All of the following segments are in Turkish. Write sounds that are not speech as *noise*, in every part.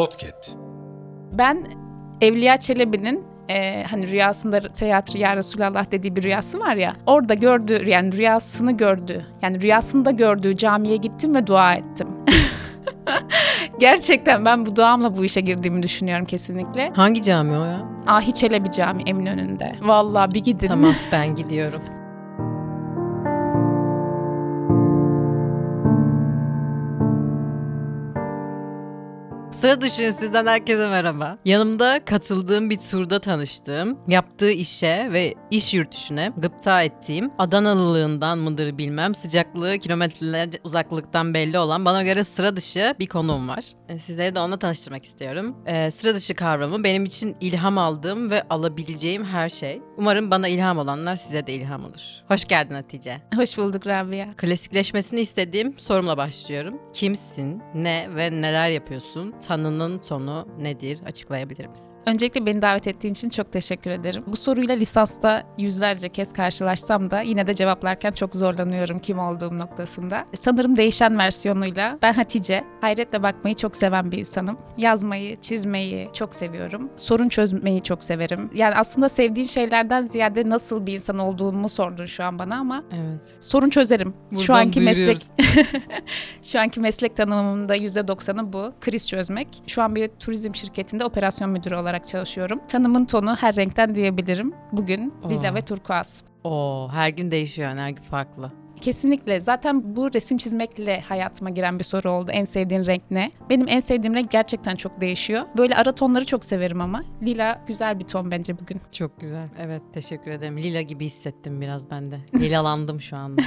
Podcast. Ben Evliya Çelebi'nin e, hani rüyasında teatr ya Resulallah dediği bir rüyası var ya. Orada gördü yani rüyasını gördü. Yani rüyasında gördüğü camiye gittim ve dua ettim. *laughs* Gerçekten ben bu duamla bu işe girdiğimi düşünüyorum kesinlikle. Hangi cami o ya? Ahi Çelebi Cami Eminönü'nde. Vallahi bir gidin. Tamam *laughs* ben gidiyorum. Sıra dışı üstünden herkese merhaba. Yanımda katıldığım bir turda tanıştığım, yaptığı işe ve iş yürütüşüne gıpta ettiğim, Adanalılığından mıdır bilmem, sıcaklığı kilometrelerce uzaklıktan belli olan bana göre sıra dışı bir konuğum var. E, Sizleri de onunla tanıştırmak istiyorum. Ee, sıra dışı kavramı benim için ilham aldığım ve alabileceğim her şey. Umarım bana ilham olanlar size de ilham olur. Hoş geldin Hatice. Hoş bulduk Rabia. Klasikleşmesini istediğim sorumla başlıyorum. Kimsin, ne ve neler yapıyorsun? Tanının sonu nedir? Açıklayabilir misin? Öncelikle beni davet ettiğin için çok teşekkür ederim. Bu soruyla lisansta yüzlerce kez karşılaşsam da yine de cevaplarken çok zorlanıyorum kim olduğum noktasında. Sanırım değişen versiyonuyla ben Hatice, hayretle bakmayı çok seven bir insanım. Yazmayı, çizmeyi çok seviyorum. Sorun çözmeyi çok severim. Yani aslında sevdiğin şeylerden ziyade nasıl bir insan olduğumu sordun şu an bana ama Evet. sorun çözerim. şu Buradan anki meslek duyuruyoruz. *laughs* şu anki meslek tanımımda %90'ı bu. Kriz çözmek. Şu an bir turizm şirketinde operasyon müdürü olarak çalışıyorum. Tanımın tonu her renkten diyebilirim. Bugün lila Aa. ve turkuaz. Oo, her gün değişiyor her gün farklı. Kesinlikle. Zaten bu resim çizmekle hayatıma giren bir soru oldu. En sevdiğin renk ne? Benim en sevdiğim renk gerçekten çok değişiyor. Böyle ara tonları çok severim ama. Lila güzel bir ton bence bugün. Çok güzel. Evet teşekkür ederim. Lila gibi hissettim biraz ben de. *laughs* Lilalandım şu anda.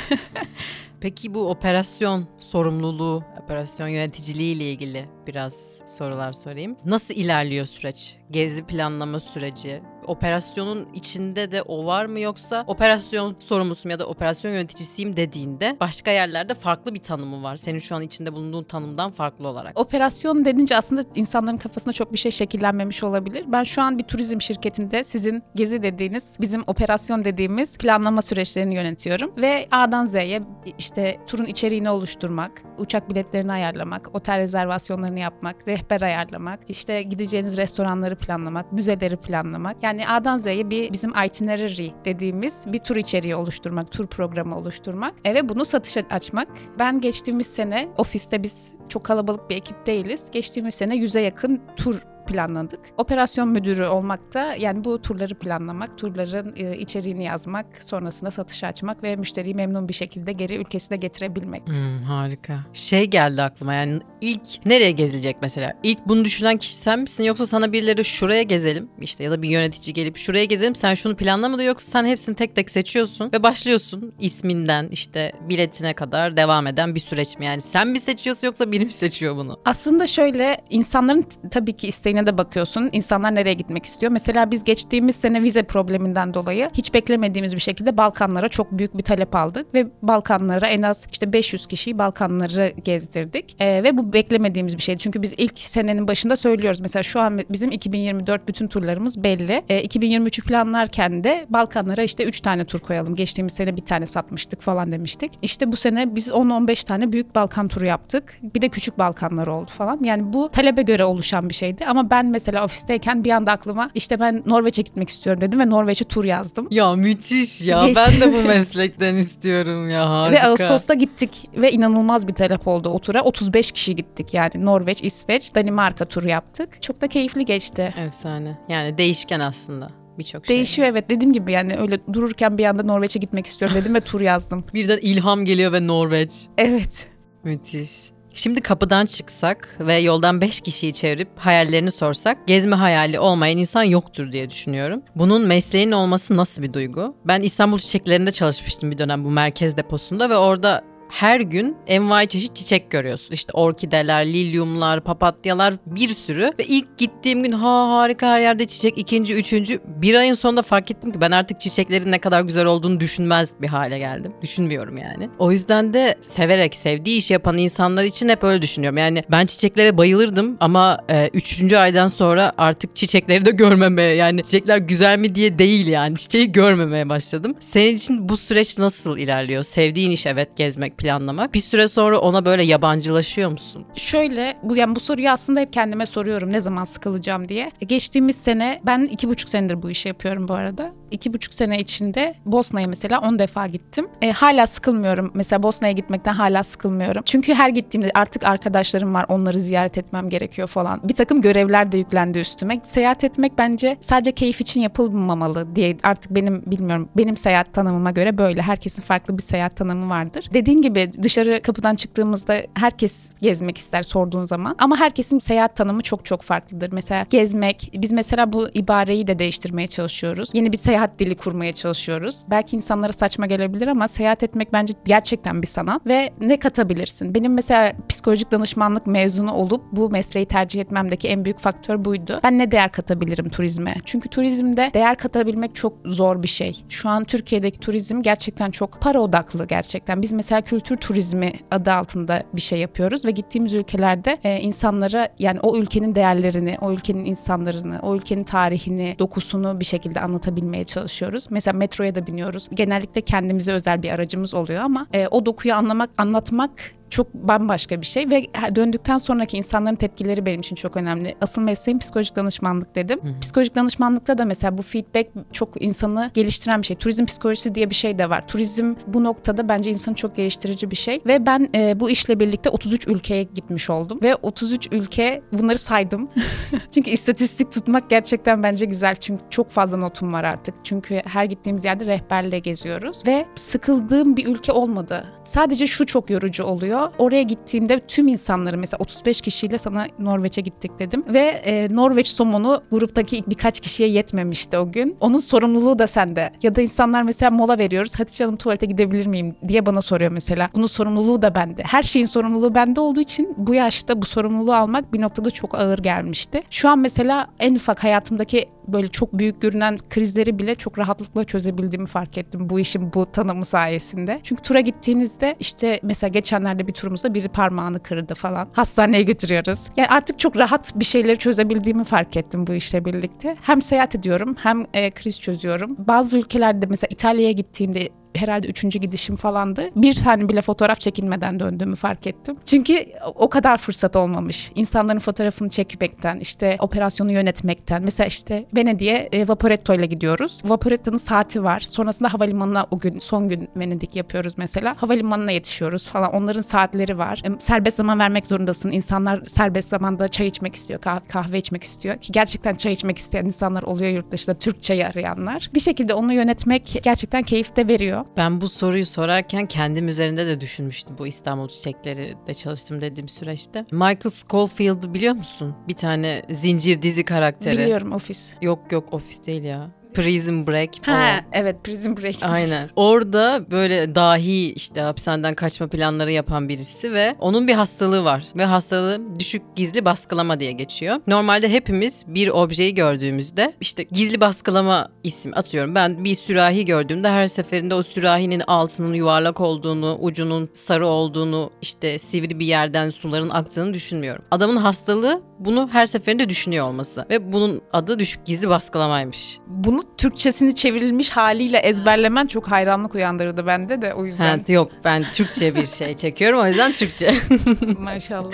Peki bu operasyon sorumluluğu, operasyon yöneticiliği ile ilgili biraz sorular sorayım. Nasıl ilerliyor süreç? Gezi planlama süreci. Operasyonun içinde de o var mı yoksa operasyon sorumlusuyum ya da operasyon yöneticisiyim dediğinde başka yerlerde farklı bir tanımı var. Senin şu an içinde bulunduğun tanımdan farklı olarak. Operasyon denince aslında insanların kafasında çok bir şey şekillenmemiş olabilir. Ben şu an bir turizm şirketinde sizin gezi dediğiniz, bizim operasyon dediğimiz planlama süreçlerini yönetiyorum. Ve A'dan Z'ye işte turun içeriğini oluşturmak, uçak biletlerini ayarlamak, otel rezervasyonlarını yapmak, rehber ayarlamak, işte gideceğiniz restoranları planlamak, müzeleri planlamak. Yani A'dan Z'ye bir bizim itinerary dediğimiz bir tur içeriği oluşturmak, tur programı oluşturmak ve bunu satışa açmak. Ben geçtiğimiz sene ofiste biz çok kalabalık bir ekip değiliz. Geçtiğimiz sene yüze yakın tur planladık. Operasyon müdürü olmak da yani bu turları planlamak, turların e, içeriğini yazmak, sonrasında satışa açmak ve müşteriyi memnun bir şekilde geri ülkesine getirebilmek. Hmm, harika. Şey geldi aklıma yani ilk nereye gezilecek mesela? İlk bunu düşünen kişi sen misin yoksa sana birileri şuraya gezelim işte ya da bir yönetici gelip şuraya gezelim sen şunu planlamadı yoksa sen hepsini tek tek seçiyorsun ve başlıyorsun isminden işte biletine kadar devam eden bir süreç mi? Yani sen mi seçiyorsun yoksa biri mi seçiyor bunu? Aslında şöyle insanların tabii ki isteğine de bakıyorsun. İnsanlar nereye gitmek istiyor? Mesela biz geçtiğimiz sene vize probleminden dolayı hiç beklemediğimiz bir şekilde Balkanlara çok büyük bir talep aldık ve Balkanlara en az işte 500 kişiyi Balkanları gezdirdik. Ee, ve bu beklemediğimiz bir şeydi. Çünkü biz ilk senenin başında söylüyoruz. Mesela şu an bizim 2024 bütün turlarımız belli. Ee, 2023'ü planlarken de Balkanlara işte 3 tane tur koyalım. Geçtiğimiz sene bir tane satmıştık falan demiştik. İşte bu sene biz 10-15 tane büyük Balkan turu yaptık. Bir de küçük Balkanlar oldu falan. Yani bu talebe göre oluşan bir şeydi. Ama ben mesela ofisteyken bir anda aklıma işte ben Norveç'e gitmek istiyorum dedim ve Norveç'e tur yazdım. Ya müthiş ya Geçti. ben de bu *laughs* meslekten istiyorum ya harika. Ve Ağustos'ta gittik ve inanılmaz bir talep oldu o tura. 35 kişi gittik yani Norveç, İsveç, Danimarka turu yaptık. Çok da keyifli geçti. Efsane yani değişken aslında birçok şey. Değişiyor evet dediğim gibi yani öyle dururken bir anda Norveç'e gitmek istiyorum dedim ve tur yazdım. *laughs* Birden ilham geliyor ve Norveç. Evet. Müthiş. Şimdi kapıdan çıksak ve yoldan 5 kişiyi çevirip hayallerini sorsak gezme hayali olmayan insan yoktur diye düşünüyorum. Bunun mesleğin olması nasıl bir duygu? Ben İstanbul Çiçeklerinde çalışmıştım bir dönem bu merkez deposunda ve orada her gün envai çeşit çiçek görüyorsun. İşte orkideler, lilyumlar, papatyalar bir sürü. Ve ilk gittiğim gün ha harika her yerde çiçek. ikinci, üçüncü. Bir ayın sonunda fark ettim ki ben artık çiçeklerin ne kadar güzel olduğunu düşünmez bir hale geldim. Düşünmüyorum yani. O yüzden de severek sevdiği iş yapan insanlar için hep öyle düşünüyorum. Yani ben çiçeklere bayılırdım ama e, üçüncü aydan sonra artık çiçekleri de görmemeye yani çiçekler güzel mi diye değil yani çiçeği görmemeye başladım. Senin için bu süreç nasıl ilerliyor? Sevdiğin iş evet gezmek, planlamak. Bir süre sonra ona böyle yabancılaşıyor musun? Şöyle bu yani bu soruyu aslında hep kendime soruyorum ne zaman sıkılacağım diye. Geçtiğimiz sene ben iki buçuk senedir bu işi yapıyorum bu arada. İki buçuk sene içinde Bosna'ya mesela on defa gittim. E, hala sıkılmıyorum. Mesela Bosna'ya gitmekten hala sıkılmıyorum. Çünkü her gittiğimde artık arkadaşlarım var. Onları ziyaret etmem gerekiyor falan. Bir takım görevler de yüklendi üstüme. Seyahat etmek bence sadece keyif için yapılmamalı diye artık benim bilmiyorum. Benim seyahat tanımıma göre böyle. Herkesin farklı bir seyahat tanımı vardır. Dediğin gibi dışarı kapıdan çıktığımızda herkes gezmek ister sorduğun zaman. Ama herkesin seyahat tanımı çok çok farklıdır. Mesela gezmek, biz mesela bu ibareyi de değiştirmeye çalışıyoruz. Yeni bir seyahat dili kurmaya çalışıyoruz. Belki insanlara saçma gelebilir ama seyahat etmek bence gerçekten bir sanat ve ne katabilirsin? Benim mesela psikolojik danışmanlık mezunu olup bu mesleği tercih etmemdeki en büyük faktör buydu. Ben ne değer katabilirim turizme? Çünkü turizmde değer katabilmek çok zor bir şey. Şu an Türkiye'deki turizm gerçekten çok para odaklı gerçekten. Biz mesela kültür turizmi adı altında bir şey yapıyoruz ve gittiğimiz ülkelerde e, insanlara yani o ülkenin değerlerini, o ülkenin insanlarını, o ülkenin tarihini, dokusunu bir şekilde anlatabilmeye çalışıyoruz. Mesela metroya da biniyoruz. Genellikle kendimize özel bir aracımız oluyor ama e, o dokuyu anlamak, anlatmak çok bambaşka bir şey ve döndükten sonraki insanların tepkileri benim için çok önemli. Asıl mesleğim psikolojik danışmanlık dedim. Hı hı. Psikolojik danışmanlıkta da mesela bu feedback çok insanı geliştiren bir şey. Turizm psikolojisi diye bir şey de var. Turizm bu noktada bence insanı çok geliştirici bir şey ve ben e, bu işle birlikte 33 ülkeye gitmiş oldum ve 33 ülke bunları saydım. *laughs* Çünkü istatistik tutmak gerçekten bence güzel. Çünkü çok fazla notum var artık. Çünkü her gittiğimiz yerde rehberle geziyoruz ve sıkıldığım bir ülke olmadı. Sadece şu çok yorucu oluyor Oraya gittiğimde tüm insanları mesela 35 kişiyle sana Norveç'e gittik dedim. Ve e, Norveç somonu gruptaki birkaç kişiye yetmemişti o gün. Onun sorumluluğu da sende. Ya da insanlar mesela mola veriyoruz. Hatice Hanım tuvalete gidebilir miyim diye bana soruyor mesela. Bunun sorumluluğu da bende. Her şeyin sorumluluğu bende olduğu için bu yaşta bu sorumluluğu almak bir noktada çok ağır gelmişti. Şu an mesela en ufak hayatımdaki böyle çok büyük görünen krizleri bile çok rahatlıkla çözebildiğimi fark ettim bu işin bu tanımı sayesinde. Çünkü tura gittiğinizde işte mesela geçenlerde bir turumuzda biri parmağını kırdı falan. Hastaneye götürüyoruz. Yani artık çok rahat bir şeyleri çözebildiğimi fark ettim bu işle birlikte. Hem seyahat ediyorum hem e, kriz çözüyorum. Bazı ülkelerde mesela İtalya'ya gittiğimde herhalde üçüncü gidişim falandı. Bir tane bile fotoğraf çekilmeden döndüğümü fark ettim. Çünkü o kadar fırsat olmamış. İnsanların fotoğrafını çekmekten, işte operasyonu yönetmekten. Mesela işte Venedik'e e, Vaporetto ile gidiyoruz. Vaporetto'nun saati var. Sonrasında havalimanına o gün, son gün Venedik yapıyoruz mesela. Havalimanına yetişiyoruz falan. Onların saatleri var. E, serbest zaman vermek zorundasın. İnsanlar serbest zamanda çay içmek istiyor, kahve, kahve içmek istiyor. Ki gerçekten çay içmek isteyen insanlar oluyor yurt dışında. Türk çayı arayanlar. Bir şekilde onu yönetmek gerçekten keyif de veriyor. Ben bu soruyu sorarken kendim üzerinde de düşünmüştüm bu İstanbul Çiçekleri de çalıştım dediğim süreçte. Michael Scofield'ı biliyor musun? Bir tane zincir dizi karakteri. Biliyorum ofis. Yok yok ofis değil ya. Prison Break. Ha o. evet Prison Break. *laughs* Aynen. Orada böyle dahi işte hapishaneden kaçma planları yapan birisi ve onun bir hastalığı var. Ve hastalığı düşük gizli baskılama diye geçiyor. Normalde hepimiz bir objeyi gördüğümüzde işte gizli baskılama isim atıyorum. Ben bir sürahi gördüğümde her seferinde o sürahinin altının yuvarlak olduğunu, ucunun sarı olduğunu, işte sivri bir yerden suların aktığını düşünmüyorum. Adamın hastalığı bunu her seferinde düşünüyor olması ve bunun adı düşük gizli baskılamaymış. Bunu Türkçesini çevrilmiş haliyle ezberlemen çok hayranlık uyandırdı bende de o yüzden. Ha, yok ben Türkçe bir şey çekiyorum o yüzden Türkçe. *laughs* Maşallah.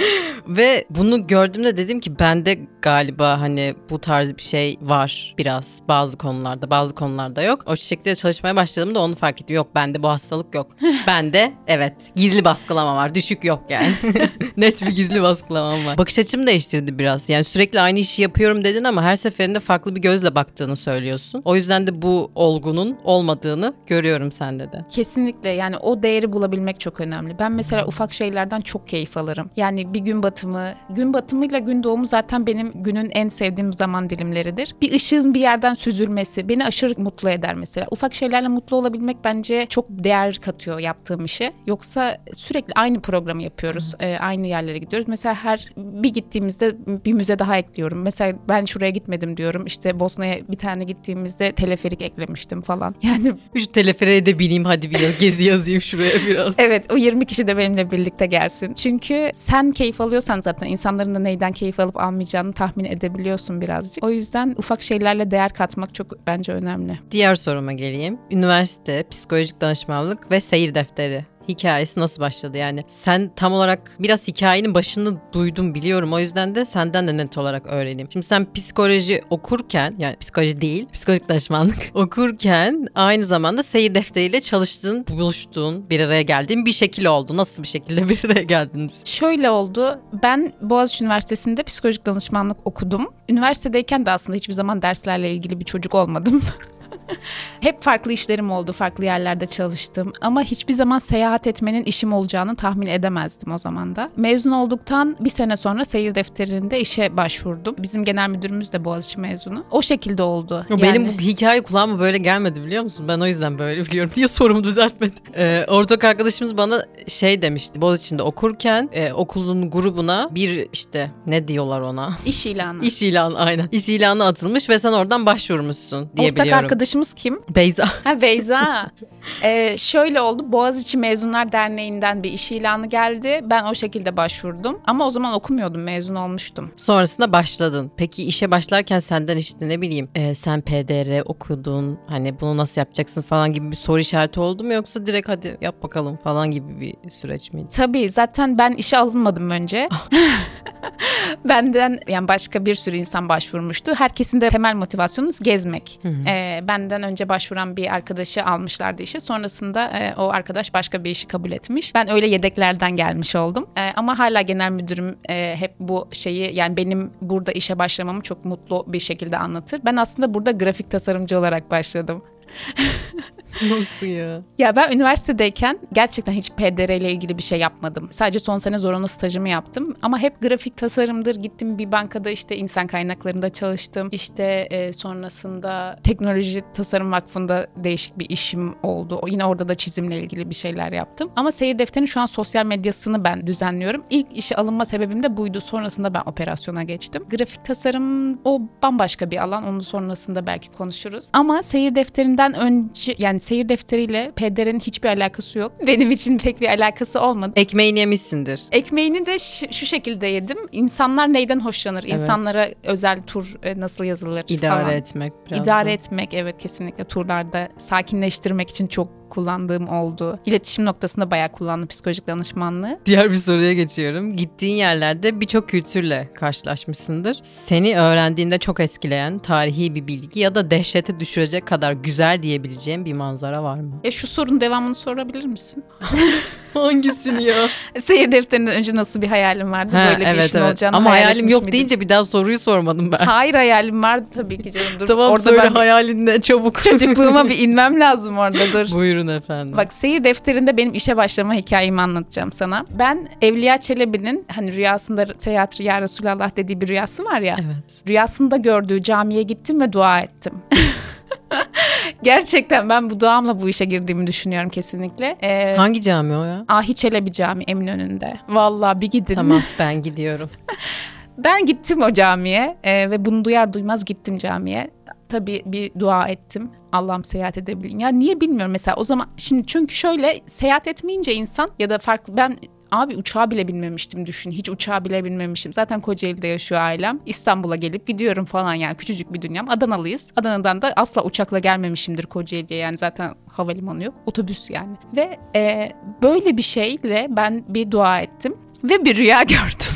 Ve bunu gördüğümde dedim ki bende galiba hani bu tarz bir şey var biraz bazı konularda bazı konularda yok. O çiçekte çalışmaya başladığımda onu fark ettim. Yok bende bu hastalık yok. *laughs* bende evet gizli baskılama var düşük yok yani. *laughs* Net bir gizli baskılamam var. Bakış açımı değiştirdi biraz. Yani sürekli aynı işi yapıyorum dedin ama her seferinde farklı bir gözle baktığını söylüyorsun. O yüzden de bu olgunun olmadığını görüyorum sende de. Kesinlikle yani o değeri bulabilmek çok önemli. Ben mesela ufak şeylerden çok keyif alırım. Yani bir gün batımı, gün batımıyla gün doğumu zaten benim günün en sevdiğim zaman dilimleridir. Bir ışığın bir yerden süzülmesi beni aşırı mutlu eder mesela. Ufak şeylerle mutlu olabilmek bence çok değer katıyor yaptığım işe. Yoksa sürekli aynı programı yapıyoruz. Evet. E, aynı yerlere gidiyoruz. Mesela her bir gittiğimizde bir müze daha ekliyorum. Mesela ben şuraya gitmedim diyorum. İşte Bosna'ya bir tane gittiğimizde teleferik eklemiştim falan. *laughs* Yani şu teleferiğe de bineyim hadi bir gezi yazayım şuraya biraz. *laughs* evet o 20 kişi de benimle birlikte gelsin. Çünkü sen keyif alıyorsan zaten insanların da neyden keyif alıp almayacağını tahmin edebiliyorsun birazcık. O yüzden ufak şeylerle değer katmak çok bence önemli. Diğer soruma geleyim. Üniversite, psikolojik danışmanlık ve seyir defteri hikayesi nasıl başladı? Yani sen tam olarak biraz hikayenin başını duydum biliyorum. O yüzden de senden de net olarak öğreneyim. Şimdi sen psikoloji okurken yani psikoloji değil psikolojik danışmanlık *laughs* okurken aynı zamanda seyir defteriyle çalıştığın, buluştuğun, bir araya geldiğin bir şekil oldu. Nasıl bir şekilde *laughs* bir araya geldiniz? Şöyle oldu. Ben Boğaziçi Üniversitesi'nde psikolojik danışmanlık okudum. Üniversitedeyken de aslında hiçbir zaman derslerle ilgili bir çocuk olmadım. *laughs* *laughs* Hep farklı işlerim oldu, farklı yerlerde çalıştım ama hiçbir zaman seyahat etmenin işim olacağını tahmin edemezdim o zaman da. Mezun olduktan bir sene sonra seyir defterinde işe başvurdum. Bizim genel müdürümüz de Boğaziçi mezunu. O şekilde oldu. Benim bu hikaye kulağıma böyle gelmedi biliyor musun? Ben o yüzden böyle biliyorum *laughs* diye sorumu düzeltmedim. *laughs* Ee, ortak arkadaşımız bana şey demişti. Boğaziçi'nde okurken e, okulun grubuna bir işte ne diyorlar ona? İş ilanı. İş ilanı aynen. İş ilanı atılmış ve sen oradan başvurmuşsun diye Ortak biliyorum. Arkadaşımız kim? Beyza. *laughs* Ha Beyza. ee, şöyle oldu. Boğaziçi Mezunlar Derneği'nden bir iş ilanı geldi. Ben o şekilde başvurdum. Ama o zaman okumuyordum. Mezun olmuştum. Sonrasında başladın. Peki işe başlarken senden işte ne bileyim e, sen PDR okudun hani bunu nasıl yapacaksın falan gibi bir soru işareti oldu mu yoksa direkt hadi yap bakalım falan gibi bir süreç miydi? Tabii zaten ben işe alınmadım önce. *laughs* benden yani başka bir sürü insan başvurmuştu. Herkesin de temel motivasyonunuz gezmek. Ee, benden önce başvuran bir arkadaşı almışlardı işe. Sonrasında e, o arkadaş başka bir işi kabul etmiş. Ben öyle yedeklerden gelmiş oldum. E, ama hala genel müdürüm e, hep bu şeyi yani benim burada işe başlamamı çok mutlu bir şekilde anlatır. Ben aslında burada grafik tasarımcı olarak başladım. *laughs* *laughs* Nasıl ya? Ya ben üniversitedeyken gerçekten hiç PDR ile ilgili bir şey yapmadım. Sadece son sene zorunlu stajımı yaptım. Ama hep grafik tasarımdır. Gittim bir bankada işte insan kaynaklarında çalıştım. İşte e, sonrasında teknoloji tasarım vakfında değişik bir işim oldu. Yine orada da çizimle ilgili bir şeyler yaptım. Ama seyir defterinin şu an sosyal medyasını ben düzenliyorum. İlk işe alınma sebebim de buydu. Sonrasında ben operasyona geçtim. Grafik tasarım o bambaşka bir alan. Onun sonrasında belki konuşuruz. Ama seyir defterinden önce yani seyir defteriyle PDR'nin hiçbir alakası yok. *laughs* Benim için pek bir alakası olmadı. Ekmeğini yemişsindir. Ekmeğini de şu şekilde yedim. İnsanlar neyden hoşlanır? Evet. İnsanlara özel tur e, nasıl yazılır İdare falan. etmek biraz İdare da. etmek evet kesinlikle turlarda sakinleştirmek için çok kullandığım oldu. İletişim noktasında bayağı kullandım psikolojik danışmanlığı. Diğer bir soruya geçiyorum. Gittiğin yerlerde birçok kültürle karşılaşmışsındır. Seni öğrendiğinde çok etkileyen tarihi bir bilgi ya da dehşete düşürecek kadar güzel diyebileceğin bir manzara var mı? E şu sorunun devamını sorabilir misin? *laughs* Hangisini ya? *laughs* Seyir defterinden önce nasıl bir hayalim vardı? Böyle bir işin olacağını Ama hayal hayalim yok miydin? deyince bir daha soruyu sormadım ben. Hayır hayalim vardı tabii ki canım. Dur, tamam orada söyle ben hayalin ne çabuk. çocukluğuma *laughs* bir inmem lazım orada dur. Buyurun efendim. Bak seyir defterinde benim işe başlama hikayemi anlatacağım sana. Ben Evliya Çelebi'nin hani rüyasında seyahat ya Resulallah dediği bir rüyası var ya. Evet. Rüyasında gördüğü camiye gittim ve dua ettim. *laughs* Gerçekten ben bu duamla bu işe girdiğimi düşünüyorum kesinlikle. Ee, Hangi cami o ya? Ahi Çelebi Camii Eminönü'nde. Vallahi bir gidin. Tamam *laughs* ben gidiyorum. Ben gittim o camiye e, ve bunu duyar duymaz gittim camiye. Tabii bir dua ettim. Allah'ım seyahat edebileyim. Ya niye bilmiyorum mesela o zaman şimdi çünkü şöyle seyahat etmeyince insan ya da farklı ben Abi uçağa bile binmemiştim düşün. Hiç uçağa bile binmemiştim. Zaten Kocaeli'de yaşıyor ailem. İstanbul'a gelip gidiyorum falan yani. Küçücük bir dünyam. Adanalıyız. Adana'dan da asla uçakla gelmemişimdir Kocaeli'ye. Yani zaten havalimanı yok. Otobüs yani. Ve e, böyle bir şeyle ben bir dua ettim. Ve bir rüya *laughs* gördüm.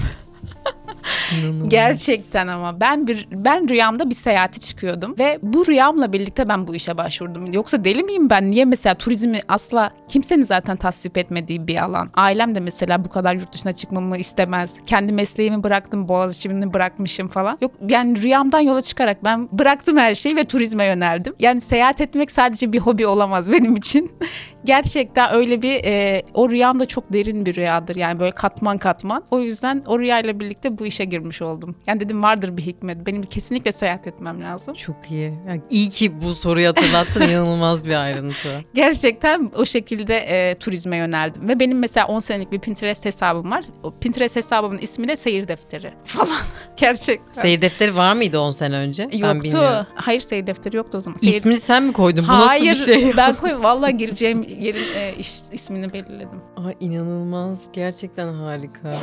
Gerçekten ama ben bir ben rüyamda bir seyahate çıkıyordum ve bu rüyamla birlikte ben bu işe başvurdum. Yoksa deli miyim ben? Niye mesela turizmi asla kimsenin zaten tasvip etmediği bir alan. Ailem de mesela bu kadar yurt dışına çıkmamı istemez. Kendi mesleğimi bıraktım, Boğaziçi'ni bırakmışım falan. Yok yani rüyamdan yola çıkarak ben bıraktım her şeyi ve turizme yöneldim. Yani seyahat etmek sadece bir hobi olamaz benim için. *laughs* Gerçekten öyle bir e, o rüyam da çok derin bir rüyadır. Yani böyle katman katman. O yüzden o rüyayla birlikte bu işe girmiş oldum. Yani dedim vardır bir hikmet. Benim kesinlikle seyahat etmem lazım. Çok iyi. Yani iyi ki bu soruyu hatırlattın. *laughs* İnanılmaz bir ayrıntı. Gerçekten o şekilde e, turizme yöneldim. Ve benim mesela 10 senelik bir Pinterest hesabım var. O Pinterest hesabımın ismi de seyir defteri *laughs* falan. Gerçekten. Seyir defteri var mıydı 10 sene önce? Ben Yoktu. bilmiyorum. Hayır seyir defteri yoktu o zaman. Seyir... İsmini sen mi koydun? Bu Hayır nasıl bir şey? *laughs* ben koy vallahi gireceğim yerin e, iş, ismini belirledim. Ay inanılmaz. Gerçekten harika.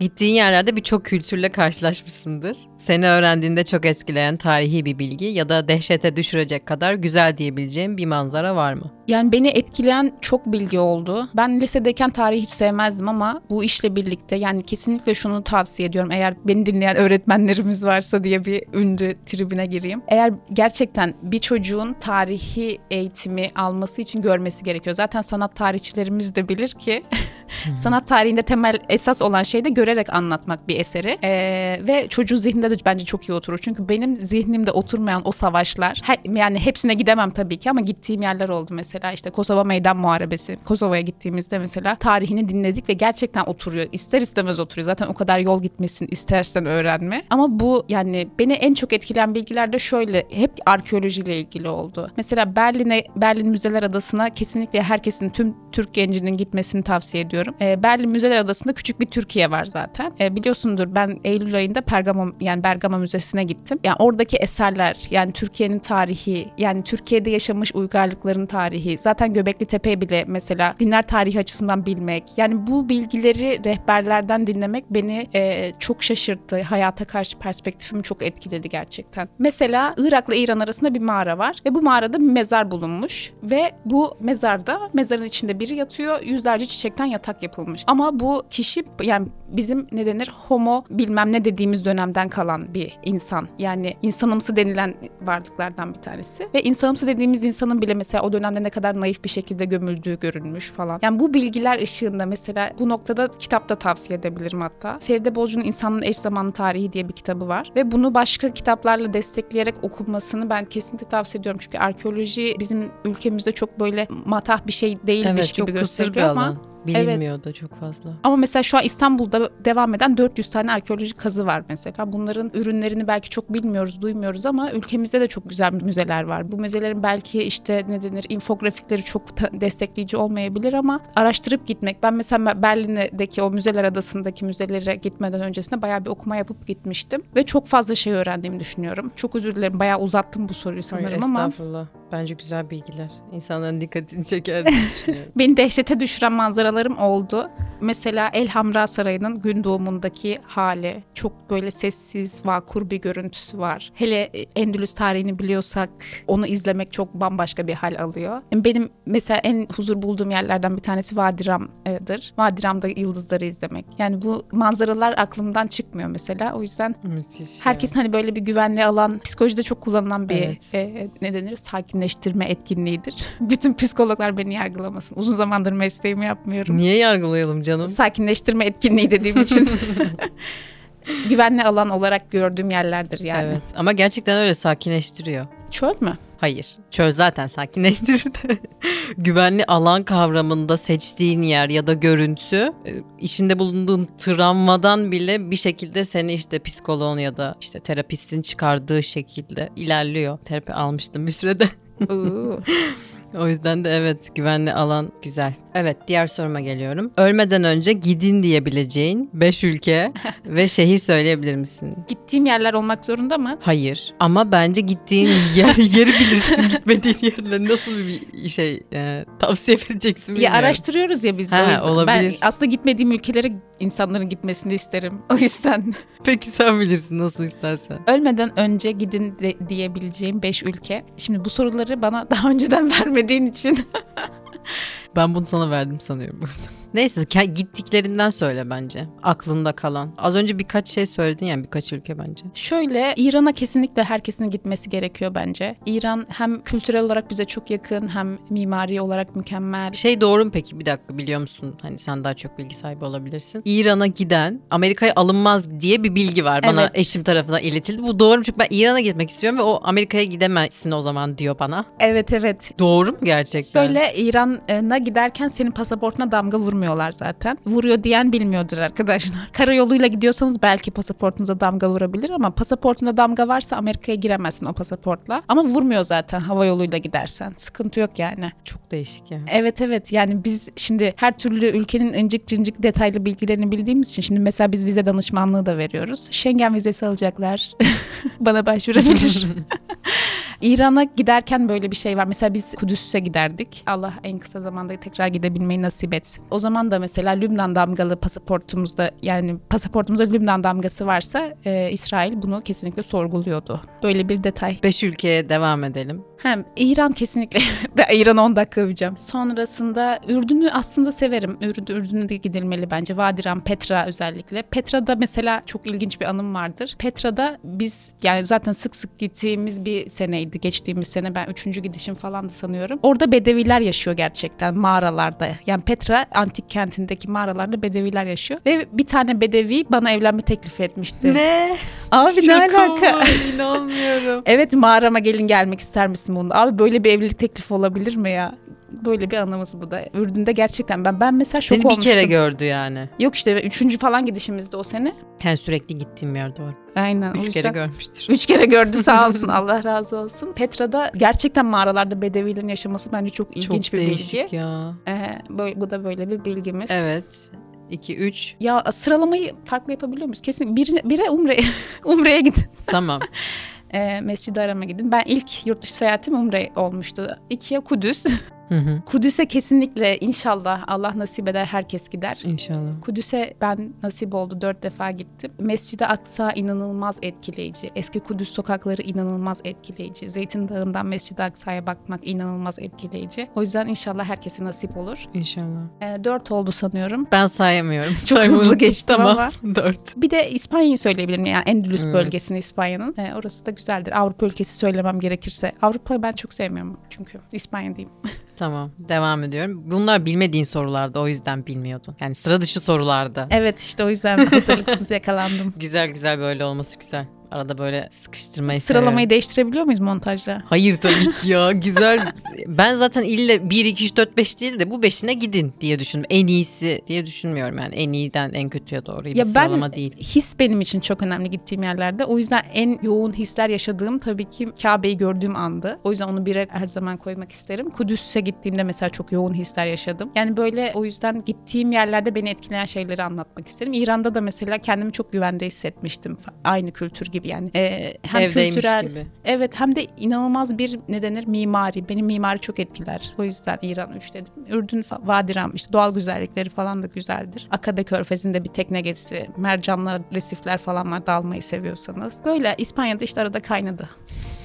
Gittiğin yerlerde birçok kültürle karşılaşmışsındır. Seni öğrendiğinde çok etkileyen tarihi bir bilgi ya da dehşete düşürecek kadar güzel diyebileceğim bir manzara var mı? Yani beni etkileyen çok bilgi oldu. Ben lisedeyken tarihi hiç sevmezdim ama bu işle birlikte yani kesinlikle şunu tavsiye ediyorum. Eğer beni dinleyen öğretmenlerimiz varsa diye bir ünlü tribüne gireyim. Eğer gerçekten bir çocuğun tarihi eğitimi alması için görmesi gerekiyor. Zaten sanat tarihçilerimiz de bilir ki *laughs* sanat tarihinde temel esas olan şey de görerek anlatmak bir eseri. Ee, ve çocuğun zihninde de bence çok iyi oturur. Çünkü benim zihnimde oturmayan o savaşlar he- yani hepsine gidemem tabii ki ama gittiğim yerler oldu mesela işte Kosova Meydan Muharebesi. Kosova'ya gittiğimizde mesela tarihini dinledik ve gerçekten oturuyor. İster istemez oturuyor. Zaten o kadar yol gitmesin istersen öğrenme. Ama bu yani beni en çok etkileyen bilgiler de şöyle hep arkeolojiyle ilgili oldu. Mesela Berlin'e Berlin Müzeler Adası'na kesinlikle herkesin tüm Türk gencinin gitmesini tavsiye ediyorum. Ee, Berlin Müzeler Adası'nda küçük bir Türkiye var zaten. Ee, biliyorsundur ben Eylül ayında Pergamo yani Bergama Müzesi'ne gittim. Yani oradaki eserler yani Türkiye'nin tarihi yani Türkiye'de yaşamış uygarlıkların tarihi zaten Göbekli Tepe bile mesela dinler tarihi açısından bilmek yani bu bilgileri rehberlerden dinlemek beni e, çok şaşırttı. Hayata karşı perspektifimi çok etkiledi gerçekten. Mesela Irak'la İran arasında bir mağara var ve bu mağarada bir mezar bulunmuş ve bu mezarda mezarın içinde biri yatıyor yüzlerce çiçekten yatak yapılmış. Ama bu kişi yani bizim ne denir homo bilmem ne dediğimiz dönemden kalan bir insan. Yani insanımsı denilen varlıklardan bir tanesi. Ve insanımsı dediğimiz insanın bile mesela o dönemde ne kadar naif bir şekilde gömüldüğü görülmüş falan. Yani bu bilgiler ışığında mesela bu noktada kitap da tavsiye edebilirim hatta. Feride Bozcu'nun İnsanın Eş Zamanlı Tarihi diye bir kitabı var. Ve bunu başka kitaplarla destekleyerek okunmasını ben kesinlikle tavsiye ediyorum. Çünkü arkeoloji bizim ülkemizde çok böyle matah bir şey değilmiş Evet gibi gösteriyor ama alan. Bilinmiyor da çok fazla. ama mesela şu an İstanbul'da devam eden 400 tane arkeolojik kazı var mesela. Bunların ürünlerini belki çok bilmiyoruz, duymuyoruz ama ülkemizde de çok güzel müzeler var. Bu müzelerin belki işte ne denir infografikleri çok destekleyici olmayabilir ama araştırıp gitmek. Ben mesela Berlin'deki o müzeler adasındaki müzelere gitmeden öncesinde bayağı bir okuma yapıp gitmiştim ve çok fazla şey öğrendiğimi düşünüyorum. Çok özür dilerim bayağı uzattım bu soruyu sanırım Hayır, ama estağfurullah. Bence güzel bilgiler. İnsanların dikkatini çeker diye *laughs* düşünüyorum. Beni dehşete düşüren manzaralarım oldu. Mesela El Hamra Sarayı'nın gün doğumundaki hali. Çok böyle sessiz, vakur bir görüntüsü var. Hele Endülüs tarihini biliyorsak onu izlemek çok bambaşka bir hal alıyor. Benim mesela en huzur bulduğum yerlerden bir tanesi Vadiram'dır. Vadiram'da yıldızları izlemek. Yani bu manzaralar aklımdan çıkmıyor mesela. O yüzden Müthiş. Herkes hani böyle bir güvenli alan, psikolojide çok kullanılan bir Evet. e, ne denir? Sakinleştirme etkinliğidir. *laughs* Bütün psikologlar beni yargılamasın. Uzun zamandır mesleğimi yapmıyorum. Niye yargılayalım canım? Sakinleştirme etkinliği dediğim için. *laughs* *laughs* güvenli alan olarak gördüğüm yerlerdir yani. Evet ama gerçekten öyle sakinleştiriyor. Çöl mü? Hayır. Çöl zaten sakinleştirir de. Güvenli alan kavramında seçtiğin yer ya da görüntü e, içinde bulunduğun travmadan bile bir şekilde seni işte psikoloğun ya da işte terapistin çıkardığı şekilde ilerliyor. Terapi almıştım bir sürede. 哦 O yüzden de evet güvenli alan güzel. Evet diğer soruma geliyorum. Ölmeden önce gidin diyebileceğin 5 ülke *laughs* ve şehir söyleyebilir misin? Gittiğim yerler olmak zorunda mı? Hayır ama bence gittiğin *laughs* yer, yeri bilirsin gitmediğin yerle nasıl bir şey e, tavsiye vereceksin Ya bilmiyorum. araştırıyoruz ya biz de Ha, o yüzden. Ben olabilir. aslında gitmediğim ülkelere insanların gitmesini isterim. O yüzden *laughs* Peki sen bilirsin nasıl istersen. ölmeden önce gidin de, diyebileceğim 5 ülke. Şimdi bu soruları bana daha önceden vermediğin için *laughs* Ben bunu sana verdim sanıyorum. Neyse gittiklerinden söyle bence. Aklında kalan. Az önce birkaç şey söyledin yani birkaç ülke bence. Şöyle İran'a kesinlikle herkesin gitmesi gerekiyor bence. İran hem kültürel olarak bize çok yakın hem mimari olarak mükemmel. Şey doğru mu peki bir dakika biliyor musun? Hani sen daha çok bilgi sahibi olabilirsin. İran'a giden Amerika'ya alınmaz diye bir bilgi var. Bana Evet. eşim tarafından iletildi. Bu doğru mu? Çünkü ben İran'a gitmek istiyorum ve o Amerika'ya gidemezsin o zaman diyor bana. Evet evet. Doğru mu gerçekten? Böyle İran'a giderken senin pasaportuna damga vurmuyorlar zaten. Vuruyor diyen bilmiyordur arkadaşlar. *laughs* Karayoluyla gidiyorsanız belki pasaportunuza damga vurabilir ama pasaportunda damga varsa Amerika'ya giremezsin o pasaportla. Ama vurmuyor zaten hava yoluyla gidersen. Sıkıntı yok yani. Çok değişik ya. Evet evet yani biz şimdi her türlü ülkenin incik cincik detaylı bilgilerini bildiğimiz için şimdi mesela biz vize danışmanlığı da veriyoruz. Schengen vizesi alacaklar *laughs* bana başvurabilir. *laughs* İran'a giderken böyle bir şey var. Mesela biz Kudüs'e giderdik. Allah en kısa zamanda tekrar gidebilmeyi nasip etsin. O zaman da mesela Lübnan damgalı pasaportumuzda yani pasaportumuzda Lübnan damgası varsa e, İsrail bunu kesinlikle sorguluyordu. Böyle bir detay. Beş ülkeye devam edelim. Hem İran kesinlikle. *laughs* ben İran'a 10 dakika öveceğim. Sonrasında Ürdün'ü aslında severim. Ürdün, Ürdün'e de gidilmeli bence. Vadiran, Petra özellikle. Petra'da mesela çok ilginç bir anım vardır. Petra'da biz yani zaten sık sık gittiğimiz bir seneydi. Geçtiğimiz sene ben üçüncü gidişim falan da sanıyorum. Orada bedeviler yaşıyor gerçekten mağaralarda. Yani Petra antik kentindeki mağaralarda bedeviler yaşıyor. Ve bir tane bedevi bana evlenme teklifi etmişti. Ne? Abi ne Şaka alaka? mı? İnanmıyorum. *laughs* Evet mağarama gelin gelmek ister misin bunda? Abi böyle bir evlilik teklifi olabilir mi ya? Böyle bir anımız bu da. Ürdün'de gerçekten ben ben mesela şok Seni bir olmuştum. kere gördü yani. Yok işte üçüncü falan gidişimizde o sene. Yani sürekli gittiğim yer doğru. Aynen. Üç kere görmüştür. Üç kere gördü sağ *laughs* olsun Allah razı olsun. Petra'da gerçekten mağaralarda bedevilerin yaşaması bence çok ilginç Çok bir değişik bilgi. ya. Ee, böyle, bu da böyle bir bilgimiz. Evet. 2 3 Ya sıralamayı farklı yapabiliyor muyuz? Kesin birine, bire Umre'ye *laughs* Umre'ye gidin. tamam. *laughs* Ee, Mescid-i Haram'a gidin. Ben ilk yurt dışı seyahatim Umre olmuştu. İkiye Kudüs. *laughs* Hı hı. Kudüs'e kesinlikle inşallah Allah nasip eder herkes gider. İnşallah. Kudüs'e ben nasip oldu dört defa gittim. Mescid-i Aksa inanılmaz etkileyici. Eski Kudüs sokakları inanılmaz etkileyici. Zeytin Dağı'ndan Mescid-i Aksa'ya bakmak inanılmaz etkileyici. O yüzden inşallah herkese nasip olur. İnşallah. Ee, dört oldu sanıyorum. Ben sayamıyorum. Çok Saymayı hızlı geçtim tamam. ama. *laughs* 4. Bir de İspanya'yı söyleyebilirim. Yani Endülüs Evet. bölgesini İspanya'nın. Ee, orası da güzeldir. Avrupa ülkesi söylemem gerekirse. Avrupa'yı ben çok sevmiyorum çünkü. İspanya diyeyim. *laughs* Tamam. Devam ediyorum. Bunlar bilmediğin sorulardı o yüzden bilmiyordun. Yani sıra dışı sorulardı. Evet işte o yüzden hazırlıksız yakalandım. *laughs* Güzel güzel böyle olması güzel. Arada böyle sıkıştırmayı Sıralamayı seviyorum. değiştirebiliyor muyuz montajla? Hayır tabii *laughs* ki ya güzel. Ben zaten ille 1, 2, 3, 4, 5 değil de bu beşine gidin diye düşündüm. En iyisi diye düşünmüyorum yani. En iyiden en kötüye doğru bir Ya ben sıralama değil. his benim için çok önemli gittiğim yerlerde. O yüzden en yoğun hisler yaşadığım tabii ki Kabe'yi gördüğüm andı. O yüzden onu bire her zaman koymak isterim. Kudüs'e gittiğimde mesela çok yoğun hisler yaşadım. Yani böyle o yüzden gittiğim yerlerde beni etkileyen şeyleri anlatmak isterim. İran'da da mesela kendimi çok güvende hissetmiştim. Aynı kültür gibi yani. Ee, hem Evdeymiş kültürel gibi. Evet hem de inanılmaz bir ne denir mimari. Benim mimari çok etkiler. O yüzden İran 3 dedim. Ürdün, Vadiram işte doğal güzellikleri falan da güzeldir. Akabe Körfezi'nde bir tekne gezisi, mercanlar, resifler falan var dalmayı seviyorsanız. Böyle İspanya'da işte arada kaynadı.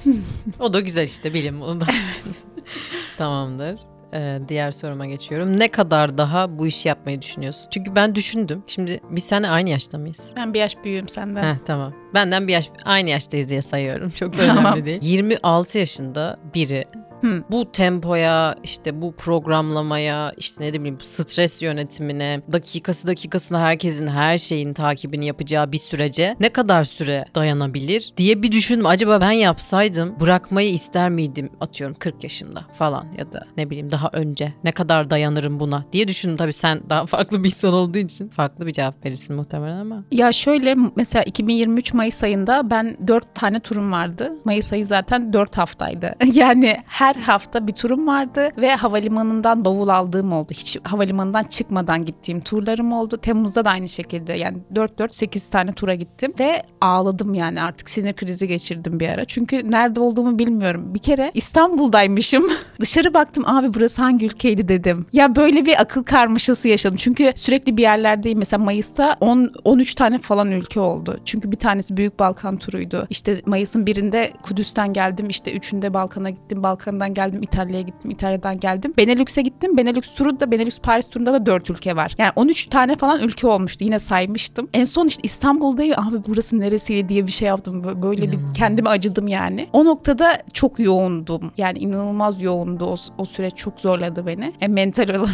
*laughs* O da güzel işte bilim. *laughs* Tamamdır. Ee, diğer soruma geçiyorum. Ne kadar daha bu işi yapmayı düşünüyorsun? Çünkü ben düşündüm. Şimdi biz seninle aynı yaşta mıyız? Ben bir yaş büyüğüm senden. Heh, tamam. Benden bir yaş aynı yaştayız diye sayıyorum. Çok da Tamam. önemli değil. 26 yaşında biri Hı. bu tempoya, işte bu programlamaya, işte ne bileyim stres yönetimine, dakikası dakikasına herkesin her şeyin takibini yapacağı bir sürece ne kadar süre dayanabilir diye bir düşündüm. Acaba ben yapsaydım bırakmayı ister miydim atıyorum 40 yaşımda falan ya da ne bileyim daha önce ne kadar dayanırım buna diye düşündüm. Tabii sen daha farklı bir insan olduğu için farklı bir cevap verirsin muhtemelen ama. Ya şöyle mesela 2023 Mayıs ayında ben 4 tane turum vardı. Mayıs ayı zaten 4 haftaydı. *laughs* Yani her hafta bir turum vardı ve havalimanından bavul aldığım oldu. Hiç havalimanından çıkmadan gittiğim turlarım oldu. Temmuz'da da aynı şekilde yani 4-4-8 tane tura gittim ve ağladım yani artık sinir krizi geçirdim bir ara. Çünkü nerede olduğumu bilmiyorum. Bir kere İstanbul'daymışım. *laughs* Dışarı baktım abi burası hangi ülkeydi dedim. Ya böyle bir akıl karmaşası yaşadım. Çünkü sürekli bir yerlerdeyim. Mesela Mayıs'ta 10 13 tane falan ülke oldu. Çünkü bir tanesi Büyük Balkan turuydu. İşte Mayıs'ın birinde Kudüs'ten geldim. İşte üçünde Balkan'a gittim. Balkan'dan geldim İtalya'ya gittim. İtalya'dan geldim. Benelux'e gittim. Benelux turu da Benelux Paris turunda da 4 ülke var. Yani 13 tane falan ülke olmuştu. Yine saymıştım. En son işte İstanbul'dayım. Abi burası neresiydi diye bir şey yaptım. Bö- Böyle bir kendime acıdım yani. O noktada çok yoğundum. Yani inanılmaz yoğundu. O, o süreç çok zorladı beni. E, mental olarak.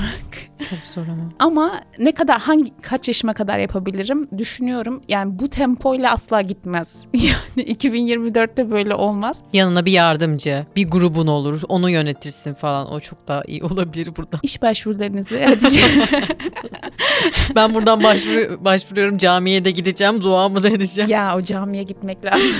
*laughs* Çok zor ama. Ama ne kadar hangi kaç yaşıma kadar yapabilirim düşünüyorum. Yani bu tempoyla asla gitmez. *laughs* Yani 2024'te böyle olmaz. Yanına bir yardımcı, bir grubun olur, onu yönetirsin falan. O çok daha iyi *laughs* olabilir burada. İş başvurularınızı *laughs* Ben buradan başvuru, başvuruyorum. Camiye de gideceğim, duamı da edeceğim. ya o camiye gitmek lazım.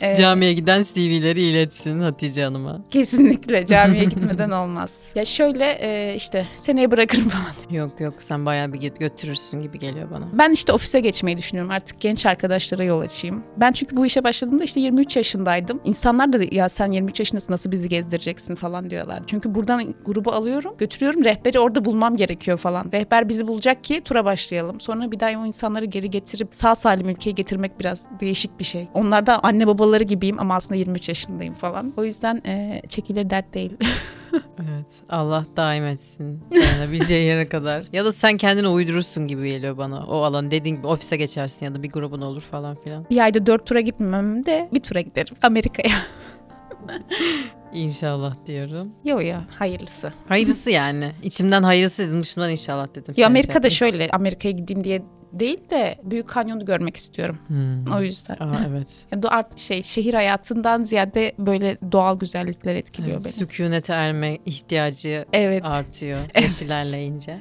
Ee, Camiye giden CV'leri iletsin Hatice Hanım'a. Kesinlikle camiye gitmeden olmaz. Ya şöyle e, işte seneye bırakırım *laughs* falan. Yok yok sen bayağı bir götürürsün gibi geliyor bana. Ben işte ofise geçmeyi düşünüyorum. Artık genç arkadaşlara yol açayım. Ben çünkü bu işe başladığımda işte 23 yaşındaydım. İnsanlar da ya sen 23 yaşındasın nasıl bizi gezdireceksin falan diyorlar. Çünkü buradan grubu alıyorum, götürüyorum. Rehberi orada bulmam gerekiyor falan. Rehber bizi bulacak ki tura başlayalım. Sonra bir daha o insanları geri getirip sağ salim ülkeye getirmek biraz değişik bir şey. Onlar da anne babaları gibiyim ama aslında 23 yaşındayım falan. O yüzden e, çekilir dert değil. *laughs* Evet Allah daim etsin dayanabileceği yere kadar. Ya da sen kendini uydurursun gibi geliyor bana. O alan dediğin gibi ofise geçersin ya da bir grubun olur falan filan. bir ayda dört tura gitmemem de bir tura giderim Amerika'ya. *laughs* İnşallah diyorum. Yo ya hayırlısı. Hayırlısı yani. İçimden hayırlısı dedim dışımdan inşallah dedim. Ya Amerika'da şey şöyle Amerika'ya gideyim diye değil de Büyük Kanyon'u görmek istiyorum. Hmm. O yüzden. Aa, evet. *laughs* Artık şey şehir hayatından ziyade böyle doğal güzellikler etkiliyor evet. beni. Sükunete erme ihtiyacı Evet. artıyor *laughs* yaş ilerleyince.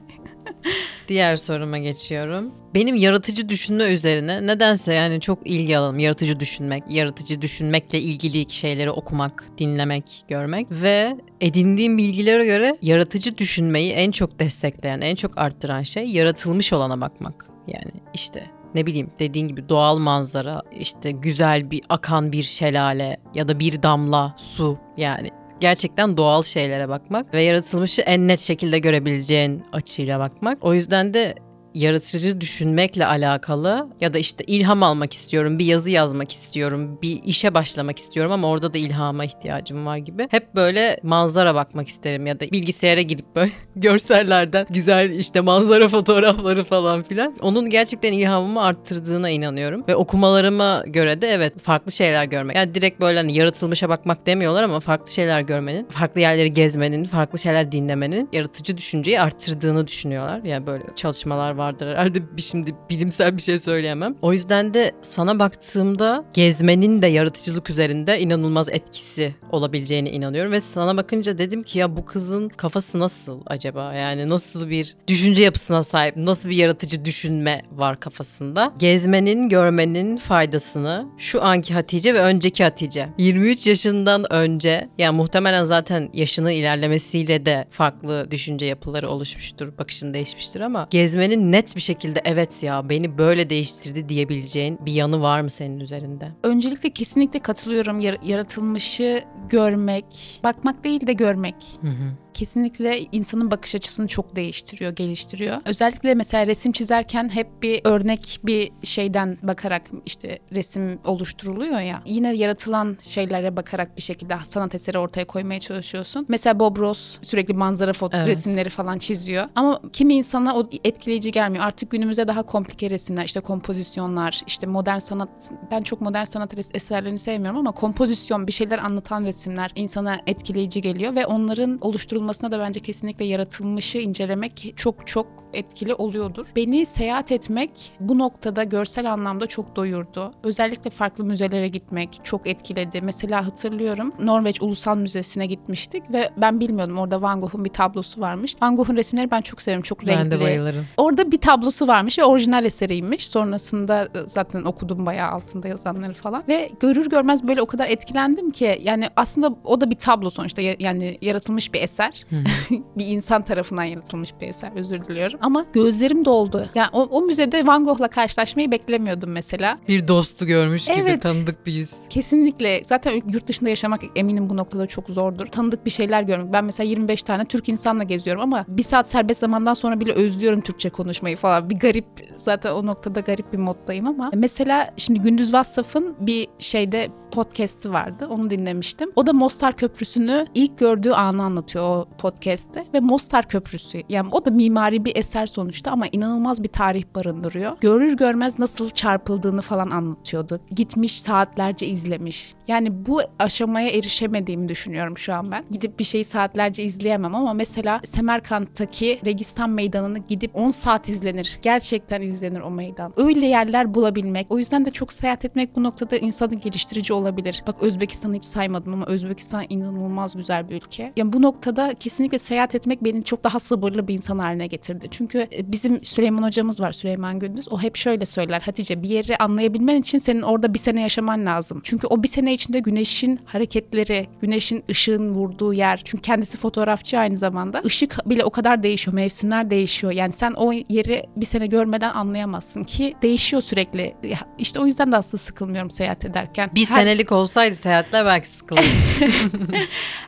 Diğer soruma geçiyorum. Benim yaratıcı düşünme üzerine nedense yani çok ilgi alalım. Yaratıcı düşünmek, yaratıcı düşünmekle ilgili şeyleri okumak, dinlemek, görmek ve edindiğim bilgilere göre yaratıcı düşünmeyi en çok destekleyen, en çok arttıran şey yaratılmış olana bakmak. Yani işte ne bileyim dediğin gibi doğal manzara, işte güzel bir akan bir şelale ya da bir damla su yani gerçekten doğal şeylere bakmak ve yaratılmışı en net şekilde görebileceğin açıyla bakmak. O yüzden de yaratıcı düşünmekle alakalı ya da işte ilham almak istiyorum, bir yazı yazmak istiyorum, bir işe başlamak istiyorum ama orada da ilhama ihtiyacım var gibi. Hep böyle manzara bakmak isterim ya da bilgisayara girip böyle *laughs* görsellerden güzel işte manzara fotoğrafları falan filan. Onun gerçekten ilhamımı arttırdığına inanıyorum ve okumalarıma göre de evet farklı şeyler görmek. Yani direkt böyle hani yaratılmışa bakmak demiyorlar ama farklı şeyler görmenin, farklı yerleri gezmenin, farklı şeyler dinlemenin yaratıcı düşünceyi arttırdığını düşünüyorlar. Yani böyle çalışmalar vardır herhalde bir şimdi bilimsel bir şey söyleyemem. O yüzden de sana baktığımda gezmenin de yaratıcılık üzerinde inanılmaz etkisi olabileceğine inanıyorum ve sana bakınca dedim ki ya bu kızın kafası nasıl acaba? Yani nasıl bir düşünce yapısına sahip, nasıl bir yaratıcı düşünme var kafasında? Gezmenin, görmenin faydasını şu anki Hatice ve önceki Hatice 23 yaşından önce yani muhtemelen zaten yaşının ilerlemesiyle de farklı düşünce yapıları oluşmuştur, bakışın değişmiştir ama gezmenin net bir şekilde evet ya beni böyle değiştirdi diyebileceğin bir yanı var mı senin üzerinde? Öncelikle kesinlikle katılıyorum Yar- yaratılmışı görmek, bakmak değil de görmek. Hı hı. Kesinlikle insanın bakış açısını çok değiştiriyor, geliştiriyor. Özellikle mesela resim çizerken hep bir örnek bir şeyden bakarak işte resim oluşturuluyor ya. Yine yaratılan şeylere bakarak bir şekilde sanat eseri ortaya koymaya çalışıyorsun. Mesela Bob Ross sürekli manzara foto Evet. resimleri falan çiziyor. Ama kimi insana o etkileyici gelmiyor. Artık günümüzde daha komplike resimler, işte kompozisyonlar, işte modern sanat. Ben çok modern sanat eserlerini sevmiyorum ama kompozisyon, bir şeyler anlatan resimler insana etkileyici geliyor ve onların oluşturulmasına da bence kesinlikle yaratılmışı incelemek çok çok etkili oluyordur. Beni seyahat etmek bu noktada görsel anlamda çok doyurdu. Özellikle farklı müzelere gitmek çok etkiledi. Mesela hatırlıyorum Norveç Ulusal Müzesi'ne gitmiştik ve ben bilmiyordum orada Van Gogh'un bir tablosu varmış. Van Gogh'un resimleri ben çok severim. Çok renkli. Ben de bayılırım. Orada bir tablosu varmış ve orijinal eseriymiş. Sonrasında e, zaten okudum bayağı altında yazanları falan. Ve görür görmez böyle o kadar etkilendim ki yani aslında o da bir tablo sonuçta Ya- yani yaratılmış bir eser. *laughs* bir insan tarafından yaratılmış bir eser özür diliyorum. Ama gözlerim doldu. Yani o, o müzede Van Gogh'la karşılaşmayı beklemiyordum mesela. Bir dostu görmüş gibi Evet. tanıdık bir yüz. Kesinlikle. Zaten yurt dışında yaşamak eminim bu noktada çok zordur. Tanıdık bir şeyler görmek. Ben mesela 25 tane Türk insanla geziyorum ama bir saat serbest zamandan sonra bile özlüyorum Türkçe konuşmayı falan. Bir garip zaten o noktada garip bir moddayım ama mesela şimdi Gündüz Vassaf'ın bir şeyde podcast'i vardı. Onu dinlemiştim. O da Mostar Köprüsü'nü ilk gördüğü anı anlatıyor o podcast'te ve Mostar Köprüsü yani o da mimari bir eser sonuçta ama inanılmaz bir tarih barındırıyor. Görür görmez nasıl çarpıldığını falan anlatıyordu. Gitmiş saatlerce izlemiş. Yani bu aşamaya erişemediğimi düşünüyorum şu an ben. Gidip bir şeyi saatlerce izleyemem ama mesela Semerkant'taki Registan Meydanı'nı gidip 10 saat izlenir. Gerçekten izlenir o meydan. Öyle yerler bulabilmek. O yüzden de çok seyahat etmek bu noktada insanı geliştirici olabilir. Bak Özbekistan'ı hiç saymadım ama Özbekistan inanılmaz güzel bir ülke. Yani bu noktada kesinlikle seyahat etmek beni çok daha sabırlı bir insan haline getirdi. Çünkü e, bizim Süleyman hocamız var Süleyman Gündüz. O hep şöyle söyler Hatice bir yeri anlayabilmen için senin orada bir sene yaşaman lazım. Çünkü o bir sene içinde güneşin hareketleri, güneşin ışığın vurduğu yer. Çünkü kendisi fotoğrafçı aynı zamanda. Işık bile o kadar değişiyor, mevsimler değişiyor. Yani sen o yeri bir sene görmeden anlayamazsın ki değişiyor sürekli. İşte o yüzden de aslında sıkılmıyorum seyahat ederken. Bir her... senelik olsaydı seyahatler belki sıkılırdım. *laughs*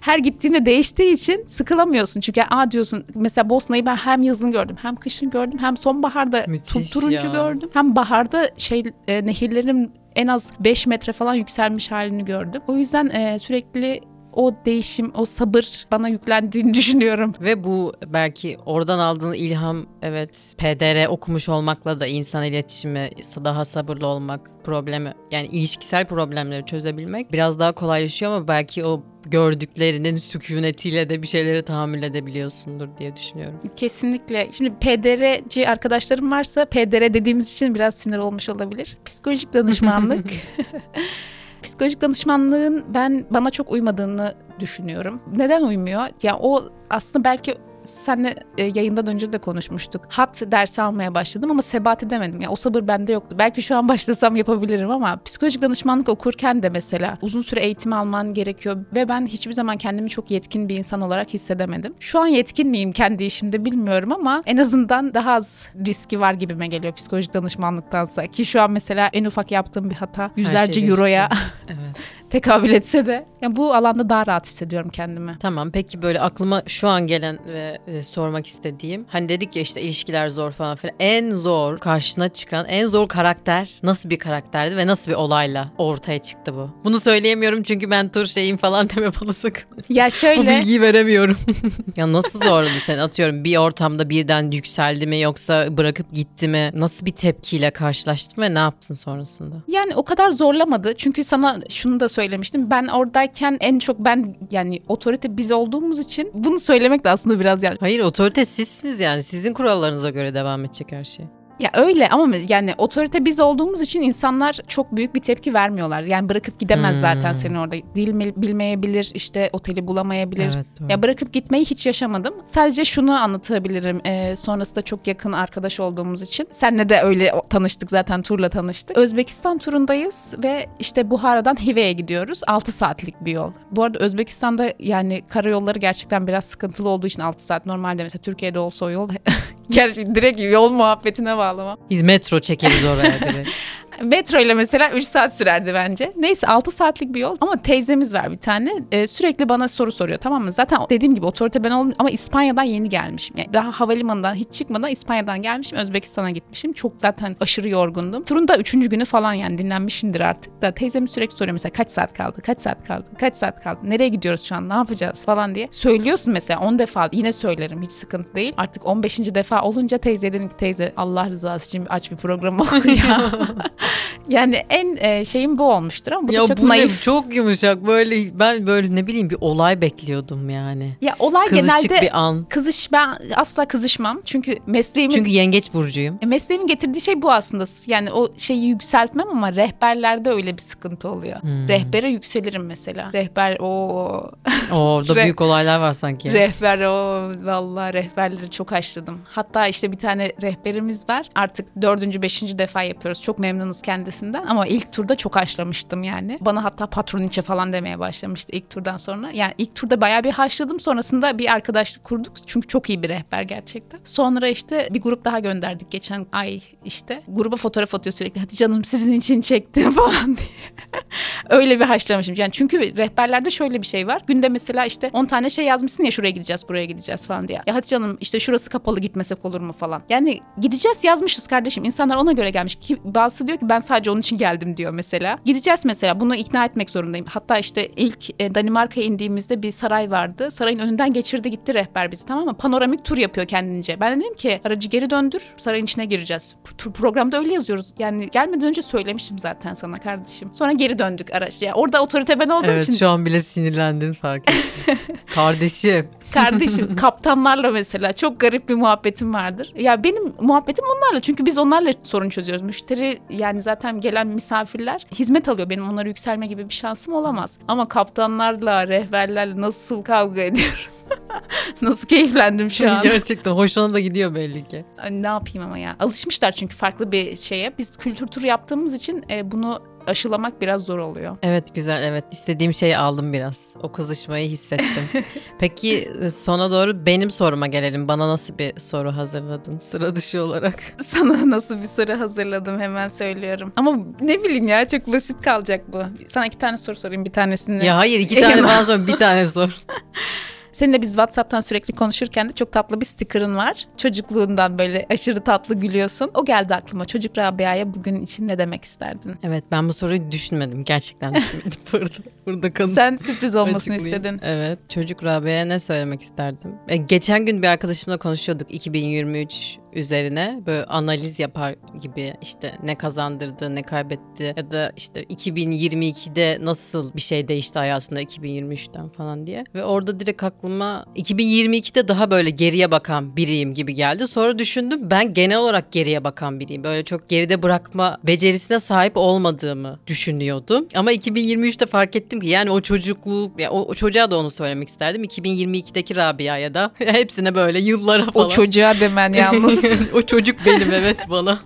her gittiğinde değiştiği için sıkılamıyorsun. Çünkü a diyorsun mesela Bosna'yı ben hem yazın gördüm hem kışın gördüm hem sonbaharda tu- turuncu ya. gördüm. Hem baharda şey e, nehirlerin en az 5 metre falan yükselmiş halini gördüm. O yüzden e, sürekli o değişim, o sabır bana yüklendiğini *laughs* düşünüyorum. Ve bu belki oradan aldığın ilham evet PDR okumuş olmakla da insan iletişimi daha sabırlı olmak problemi yani ilişkisel problemleri çözebilmek biraz daha kolaylaşıyor ama belki o gördüklerinin sükunetiyle de bir şeyleri tahammül edebiliyorsundur diye düşünüyorum. Kesinlikle. Şimdi PDR'ci arkadaşlarım varsa PDR dediğimiz için biraz sinir olmuş olabilir. Psikolojik *laughs* danışmanlık. *laughs* Psikolojik danışmanlığın ben bana çok uymadığını düşünüyorum. Neden uymuyor? Ya yani o aslında belki senle e, yayından önce de konuşmuştuk. Hat dersi almaya başladım ama sebat edemedim. Yani o sabır bende yoktu. Belki şu an *laughs* başlasam yapabilirim ama psikolojik danışmanlık okurken de mesela uzun süre eğitim alman gerekiyor ve ben hiçbir zaman kendimi çok yetkin bir insan olarak hissedemedim. Şu an yetkin miyim kendi işimde bilmiyorum ama en azından daha az riski var gibime geliyor psikolojik danışmanlıktansa. Ki şu an mesela en ufak yaptığım bir hata yüzlerce şey euroya evet. *laughs* tekabül etse de yani bu alanda daha rahat hissediyorum kendimi. Tamam peki böyle aklıma şu an gelen ve e, sormak istediğim. Hani dedik ya işte ilişkiler zor falan filan. En zor karşına çıkan en zor karakter nasıl bir karakterdi ve nasıl bir olayla ortaya çıktı bu? Bunu söyleyemiyorum çünkü ben tur şeyim falan *laughs* deme bana sakın. Ya şöyle. Bu bilgiyi veremiyorum. *laughs* ya nasıl zorladı seni? Atıyorum bir ortamda birden yükseldi mi yoksa bırakıp gitti mi? Nasıl bir tepkiyle karşılaştın ve ne yaptın sonrasında? Yani o kadar zorlamadı. Çünkü sana şunu da söylemiştim. Ben oradayken en çok ben yani otorite biz olduğumuz için bunu söylemek de aslında biraz yani. Hayır otorite sizsiniz yani. Sizin kurallarınıza göre devam edecek her şey. Ya öyle ama yani otorite biz olduğumuz için insanlar çok büyük bir tepki vermiyorlar. Yani bırakıp gidemez hmm. zaten seni orada. Dil bilmeyebilir, işte oteli bulamayabilir. Evet, ya bırakıp gitmeyi hiç yaşamadım. Sadece şunu anlatabilirim. Ee, sonrasında çok yakın arkadaş olduğumuz için. Senle de öyle tanıştık zaten turla tanıştık. Özbekistan turundayız ve işte Buhara'dan Hive'ye gidiyoruz. 6 saatlik bir yol. Bu arada Özbekistan'da yani karayolları gerçekten biraz sıkıntılı olduğu için 6 saat. Normalde mesela Türkiye'de olsa o yol *laughs* direkt yol muhabbetine var bağlama. Biz metro çekeriz oraya direkt. *laughs* Metro ile mesela 3 saat sürerdi bence. Neyse 6 saatlik bir yol ama teyzemiz var bir tane. Ee, sürekli bana soru soruyor tamam mı? Zaten dediğim gibi otorite ben oldum ama İspanya'dan yeni gelmişim. Yani daha havalimanından hiç çıkmadan İspanya'dan gelmişim. Özbekistan'a gitmişim. Çok zaten aşırı yorgundum. Turun da 3. günü falan yani dinlenmişimdir artık da. Teyzemiz sürekli soruyor mesela kaç saat kaldı? Kaç saat kaldı? Kaç saat kaldı? Nereye gidiyoruz şu an? Ne yapacağız falan diye. Söylüyorsun mesela 10 defa yine söylerim hiç sıkıntı değil. Artık 15. defa olunca teyze dedim ki teyze Allah rızası için aç bir program oku ya. *laughs* *laughs* yani en e, şeyim bu olmuştur ama bu ya da çok bu naif. Ne, çok yumuşak böyle ben böyle ne bileyim bir olay bekliyordum yani. Ya olay Kızışık genelde bir an. kızış ben asla kızışmam. Çünkü mesleğimin Çünkü yengeç burcuyum. E, mesleğimin getirdiği şey bu aslında. Yani o şeyi yükseltmem ama rehberlerde öyle bir sıkıntı oluyor. Hmm. Rehbere yükselirim mesela. Rehber o Orada *laughs* büyük olaylar var sanki. Rehber o vallahi rehberleri çok haşladım. Hatta işte bir tane rehberimiz var. Artık dördüncü, beşinci defa yapıyoruz. Çok memnunuz kendisinden ama ilk turda çok haşlamıştım yani. Bana hatta patron içe falan demeye başlamıştı ilk turdan sonra. Yani ilk turda bayağı bir haşladım. Sonrasında bir arkadaşlık kurduk. Çünkü çok iyi bir rehber gerçekten. Sonra işte bir grup daha gönderdik geçen ay işte. Gruba fotoğraf atıyor sürekli. Hatice Hanım sizin için çektim *laughs* falan diye. Öyle bir haşlamışım. Yani çünkü rehberlerde şöyle bir şey var. Günde mesela işte 10 tane şey yazmışsın ya şuraya gideceğiz, buraya gideceğiz falan diye. Ya Hatice Hanım işte şurası kapalı gitmesek olur mu falan. Yani gideceğiz yazmışız kardeşim. İnsanlar ona göre gelmiş. Ki bazısı diyor ki ben sadece onun için geldim diyor mesela. Gideceğiz mesela. Bunu ikna etmek zorundayım. Hatta işte ilk e, Danimarka'ya indiğimizde bir saray vardı. Sarayın önünden geçirdi gitti rehber bizi tamam mı? Panoramik tur yapıyor kendince. Ben dedim ki aracı geri döndür. Sarayın içine gireceğiz. Tur programda öyle yazıyoruz. Yani gelmeden önce söylemiştim zaten sana kardeşim. Sonra geri döndük araç. Yani orada otorite ben olduğum evet, için. Evet şu an bile sinirlendin fark ettim. *laughs* Kardeşim. Kardeşim *laughs* kaptanlarla mesela çok garip bir muhabbetim vardır. Ya benim muhabbetim onlarla çünkü biz onlarla sorun çözüyoruz. Müşteri yani zaten gelen misafirler hizmet alıyor. Benim onlara yükselme gibi bir şansım olamaz. Ama kaptanlarla, rehberlerle nasıl kavga ediyorum. *laughs* Nasıl keyiflendim şu *laughs* an. Gerçekten hoşuna da gidiyor belli ki. Ne yapayım ama ya. Alışmışlar çünkü farklı bir şeye. Biz kültür turu yaptığımız için e, bunu aşılamak biraz zor oluyor. Evet güzel evet istediğim şeyi aldım biraz. O kızışmayı hissettim. *laughs* Peki sona doğru benim soruma gelelim. Bana nasıl bir soru hazırladın sıra dışı olarak? *laughs* Sana nasıl bir soru hazırladım hemen söylüyorum. Ama ne bileyim ya çok basit kalacak bu. Sana iki tane soru sorayım bir tanesini. Ya hayır iki *laughs* tane bana sor bir tane sor. Seninle biz WhatsApp'tan sürekli konuşurken de çok tatlı bir sticker'ın var. Çocukluğundan böyle aşırı tatlı gülüyorsun. O geldi aklıma. Çocuk Rabia'ya bugün için ne demek isterdin? Evet ben bu soruyu düşünmedim. Gerçekten düşünmedim *laughs* burada. Burada kanı. Sen sürpriz olmasını istedin. Evet. Çocuk Rabia'ya ne söylemek isterdim? E, geçen gün bir arkadaşımla konuşuyorduk 2023 üzerine böyle analiz yapar gibi işte ne kazandırdı ne kaybetti ya da işte 2022'de nasıl bir şey değişti hayatında 2023'ten falan diye. Ve orada direkt aklıma 2022'de daha böyle geriye bakan biriyim gibi geldi. Sonra düşündüm ben genel olarak geriye bakan biriyim. Böyle çok geride bırakma becerisine sahip olmadığımı düşünüyordum. Ama 2023'te fark ettim ki yani o çocukluk ya o, o çocuğa da onu söylemek isterdim. 2022'deki Rabia'ya da *laughs* hepsine böyle yıllara falan. O çocuğa demen yalnız. *laughs* *laughs* o çocuk benim evet bana.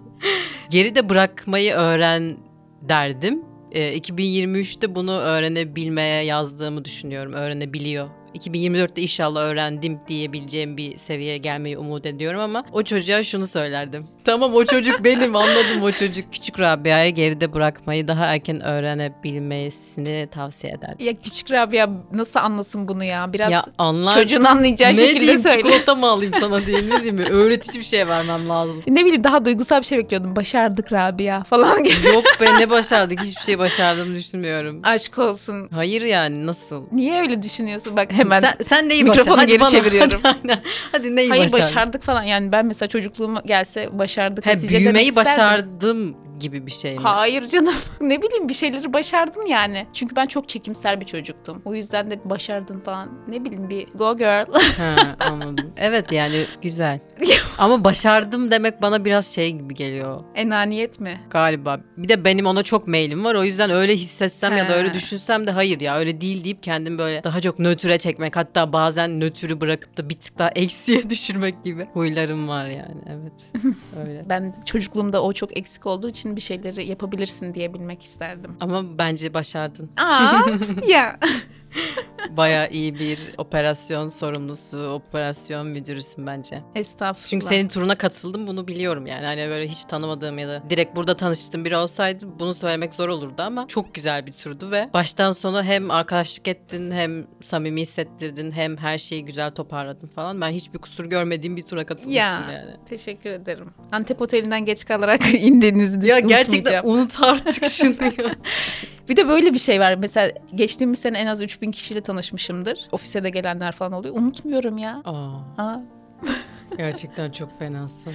Geride bırakmayı öğren derdim. Ee, 2023'te bunu öğrenebilmeye yazdığımı düşünüyorum. Öğrenebiliyor. 2024'te inşallah öğrendim diyebileceğim bir seviyeye gelmeyi umut ediyorum ama o çocuğa şunu söylerdim. Tamam o çocuk benim anladım o çocuk. Küçük Rabia'ya geride bırakmayı daha erken öğrenebilmesini tavsiye ederdim. ya küçük Rabia nasıl anlasın bunu ya? Biraz Ya anlar. çocuğun anlayacağı ne şekilde diyeyim söyle. çikolata mı alayım sana diyeyim ne diyeyim öğretici bir şey vermem lazım. Ne bileyim daha duygusal bir şey bekliyordum. Başardık Rabia falan gibi. Yok be ne başardık hiçbir şey başardığımı düşünmüyorum. Aşk olsun. Hayır yani nasıl? Niye öyle düşünüyorsun? Bak hemen sen, sen neyi mikrofonu? Hadi geri bana, çeviriyorum. Hadi, *laughs* aynen. hadi neyi Hayır başardın? başardık falan. Yani ben mesela çocukluğum gelse başardık. He, büyümeyi başardım gibi bir şey mi? Hayır canım. *laughs* ne bileyim bir şeyleri başardın yani. Çünkü ben çok çekimser bir çocuktum. O yüzden de başardın falan. Ne bileyim bir go girl. *laughs* Ha, anladım. Evet yani güzel. *laughs* Ama başardım demek bana biraz şey gibi geliyor Enaniyet mi? galiba. Bir de benim ona çok mailim var. O yüzden öyle hissetsem ya da He. öyle düşünsem de hayır ya öyle değil deyip kendim böyle daha çok nötre çekmek. Hatta bazen nötrü bırakıp da bir tık daha eksiye düşürmek gibi huylarım var yani. Evet. Öyle. Ben çocukluğumda o çok eksik olduğu için bir şeyleri yapabilirsin diyebilmek isterdim. Ama bence başardın. Aa *laughs* ya. *laughs* Baya iyi bir operasyon sorumlusu, operasyon müdürüsün bence. Estağfurullah. Çünkü senin turuna katıldım bunu biliyorum yani. Hani böyle hiç tanımadığım ya da direkt burada tanıştığım biri olsaydı bunu söylemek zor olurdu ama çok güzel bir turdu ve baştan sona hem arkadaşlık ettin hem samimi hissettirdin hem her şeyi güzel toparladın falan. Ben hiçbir kusur görmediğim bir tura katılmıştım ya, yani. teşekkür ederim. Antep Oteli'nden geç kalarak *laughs* indiğinizi Ya unutmayacağım. gerçekten unut artık *laughs* şunu ya. Bir de böyle bir şey var. Mesela geçtiğimiz sene en az 3000 kişiyle tanışmışımdır. Ofise de gelenler falan oluyor. Unutmuyorum ya. Aa, Aa, gerçekten çok fenasın.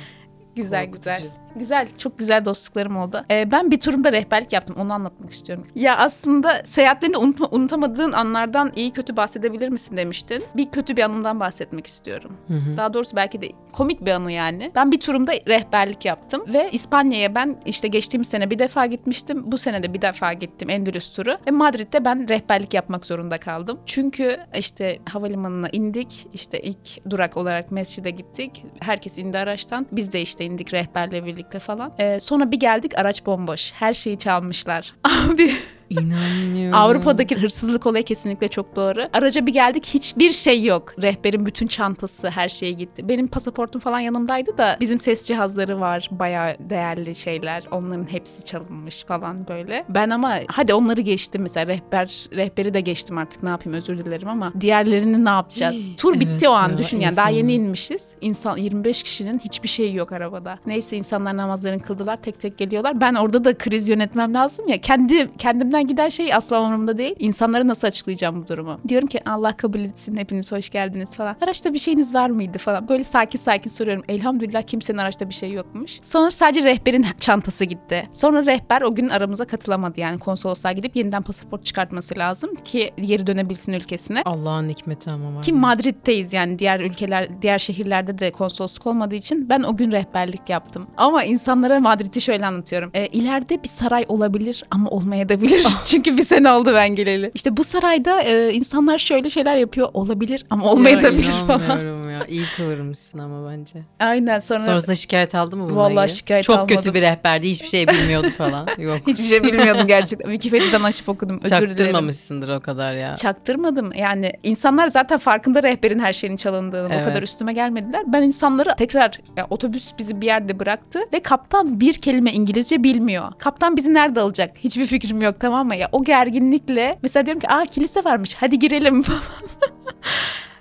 Güzel Korkutucu. güzel. Güzel, çok güzel dostluklarım oldu. Ee, ben bir turumda rehberlik yaptım, onu anlatmak istiyorum. Ya aslında seyahatlerini unutma, unutamadığın anlardan iyi kötü bahsedebilir misin demiştin. Bir kötü bir anımdan bahsetmek istiyorum. Daha doğrusu belki de komik bir anı yani. Ben bir turumda rehberlik yaptım ve İspanya'ya ben işte geçtiğimiz sene bir defa gitmiştim. Bu sene de bir defa gittim Endülüs turu. Ve Madrid'de ben rehberlik yapmak zorunda kaldım. Çünkü işte havalimanına indik. işte ilk durak olarak mescide gittik. Herkes indi araçtan. Biz de işte indik rehberle birlikte falan. Ee, sonra bir geldik araç bomboş. Her şeyi çalmışlar. *laughs* Abi İnanmıyorum. Avrupa'daki hırsızlık olayı kesinlikle çok doğru. Araca bir geldik hiçbir şey yok. Rehberin bütün çantası her şeye gitti. Benim pasaportum falan yanımdaydı da bizim ses cihazları var. Bayağı değerli şeyler. Onların hepsi çalınmış falan böyle. Ben ama hadi onları geçtim mesela rehber rehberi de geçtim artık ne yapayım özür dilerim ama diğerlerini ne yapacağız? Hii, Tur evet bitti o an ya, düşün yani daha yeni inmişiz. İnsan 25 kişinin hiçbir şeyi yok arabada. Neyse insanlar namazlarını kıldılar tek tek geliyorlar. Ben orada da kriz yönetmem lazım ya. Kendi kendimden giden şey asla umurumda değil. İnsanlara nasıl açıklayacağım bu durumu? Diyorum ki Allah kabul etsin hepiniz hoş geldiniz falan. Araçta bir şeyiniz var mıydı falan. Böyle sakin sakin soruyorum. Elhamdülillah kimsenin araçta bir şey yokmuş. Sonra sadece rehberin *laughs* çantası gitti. Sonra rehber o gün aramıza katılamadı yani konsolosluğa gidip yeniden pasaport çıkartması lazım ki geri dönebilsin ülkesine. Allah'ın hikmeti ama var. Ki Madrid'deyiz yani diğer ülkeler, diğer şehirlerde de konsolosluk olmadığı için ben o gün rehberlik yaptım. Ama insanlara Madrid'i şöyle anlatıyorum. E, ileride bir saray olabilir ama olmayabilir. *laughs* Çünkü bir sene oldu ben geleli. İşte bu sarayda e, insanlar şöyle şeyler yapıyor olabilir ama olmayabilir Ya falan. Ya. İyi kıvırmışsın ama bence. Aynen sonra, Sonrasında şikayet aldı mı bununla Vallahi ilgili? şikayet Çok almadım. kötü bir rehberdi. Hiçbir şey bilmiyordu falan. *laughs* Yok. hiçbir şey bilmiyordum *laughs* gerçekten. Wikipedia'dan açıp okudum. Özür dilerim. Çaktırmamışsındır o kadar ya. Çaktırmadım. Yani insanlar zaten farkında rehberin her şeyin çalındığını. Evet. O kadar üstüme gelmediler. Ben insanları tekrar ya, otobüs bizi bir yerde bıraktı ve kaptan bir kelime İngilizce bilmiyor. Kaptan bizi nerede alacak? Hiçbir fikrim yok tamam mı? Ya o gerginlikle mesela diyorum ki aa kilise varmış hadi girelim *laughs* falan.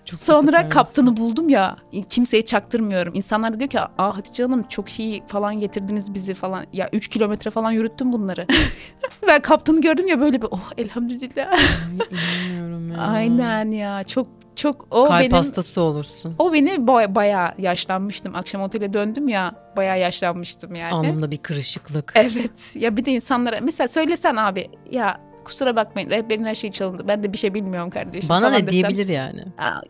Çok Sonra kaptanı buldum ya kimseye çaktırmıyorum. İnsanlar da diyor ki aa Hatice Hanım çok iyi falan getirdiniz bizi falan. Ya 3 kilometre falan yürüttüm bunları. *laughs* ben kaptanı gördüm ya böyle bir oh elhamdülillah. *laughs* İnanmıyorum ya. Aynen ya çok çok o Kalp benim hastası olursun. o beni ba- bayağı yaşlanmıştım. Akşam otele döndüm ya bayağı yaşlanmıştım yani. Alnında bir kırışıklık. Evet ya bir de insanlara mesela söylesen abi ya kusura bakmayın rehberin her şeyi çalındı. Ben de bir şey bilmiyorum kardeşim Bana ne desem. diyebilir yani?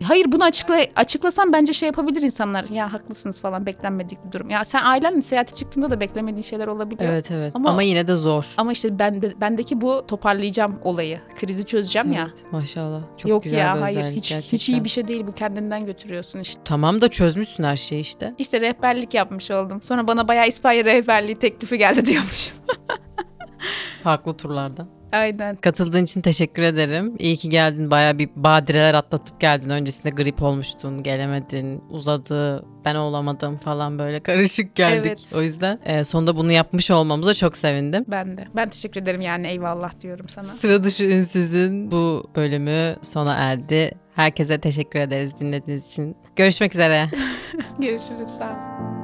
Hayır bunu açıkla açıklasam bence şey yapabilir insanlar. Ya haklısınız falan beklenmedik bir durum. Ya sen ailenle seyahate çıktığında da beklemediğin şeyler olabiliyor. Evet evet. Ama- Ama, yine de zor. Ama işte ben bendeki bu toparlayacağım olayı. Krizi çözeceğim ya. Evet, maşallah. Çok Yok güzel ya bir hayır hiç hiç iyi bir şey değil bu kendinden götürüyorsun işte. Tamam da çözmüşsün her şeyi işte. İşte rehberlik yapmış oldum. Sonra bana bayağı İspanya rehberliği teklifi geldi diyormuşum. *laughs* Farklı turlardan. Aynen. Katıldığın için teşekkür ederim. İyi ki geldin. Baya bir badireler atlatıp geldin. Öncesinde grip olmuştun, gelemedin, uzadı, ben olamadım falan böyle karışık geldik. Evet. O yüzden e, sonunda bunu yapmış olmamıza çok sevindim. Ben de. Ben teşekkür ederim yani eyvallah diyorum sana. Sıra dışı ünsüzün bu bölümü sona erdi. Herkese teşekkür ederiz dinlediğiniz için. Görüşmek üzere. *laughs* Görüşürüz sağ ol.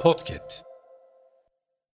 Podcast.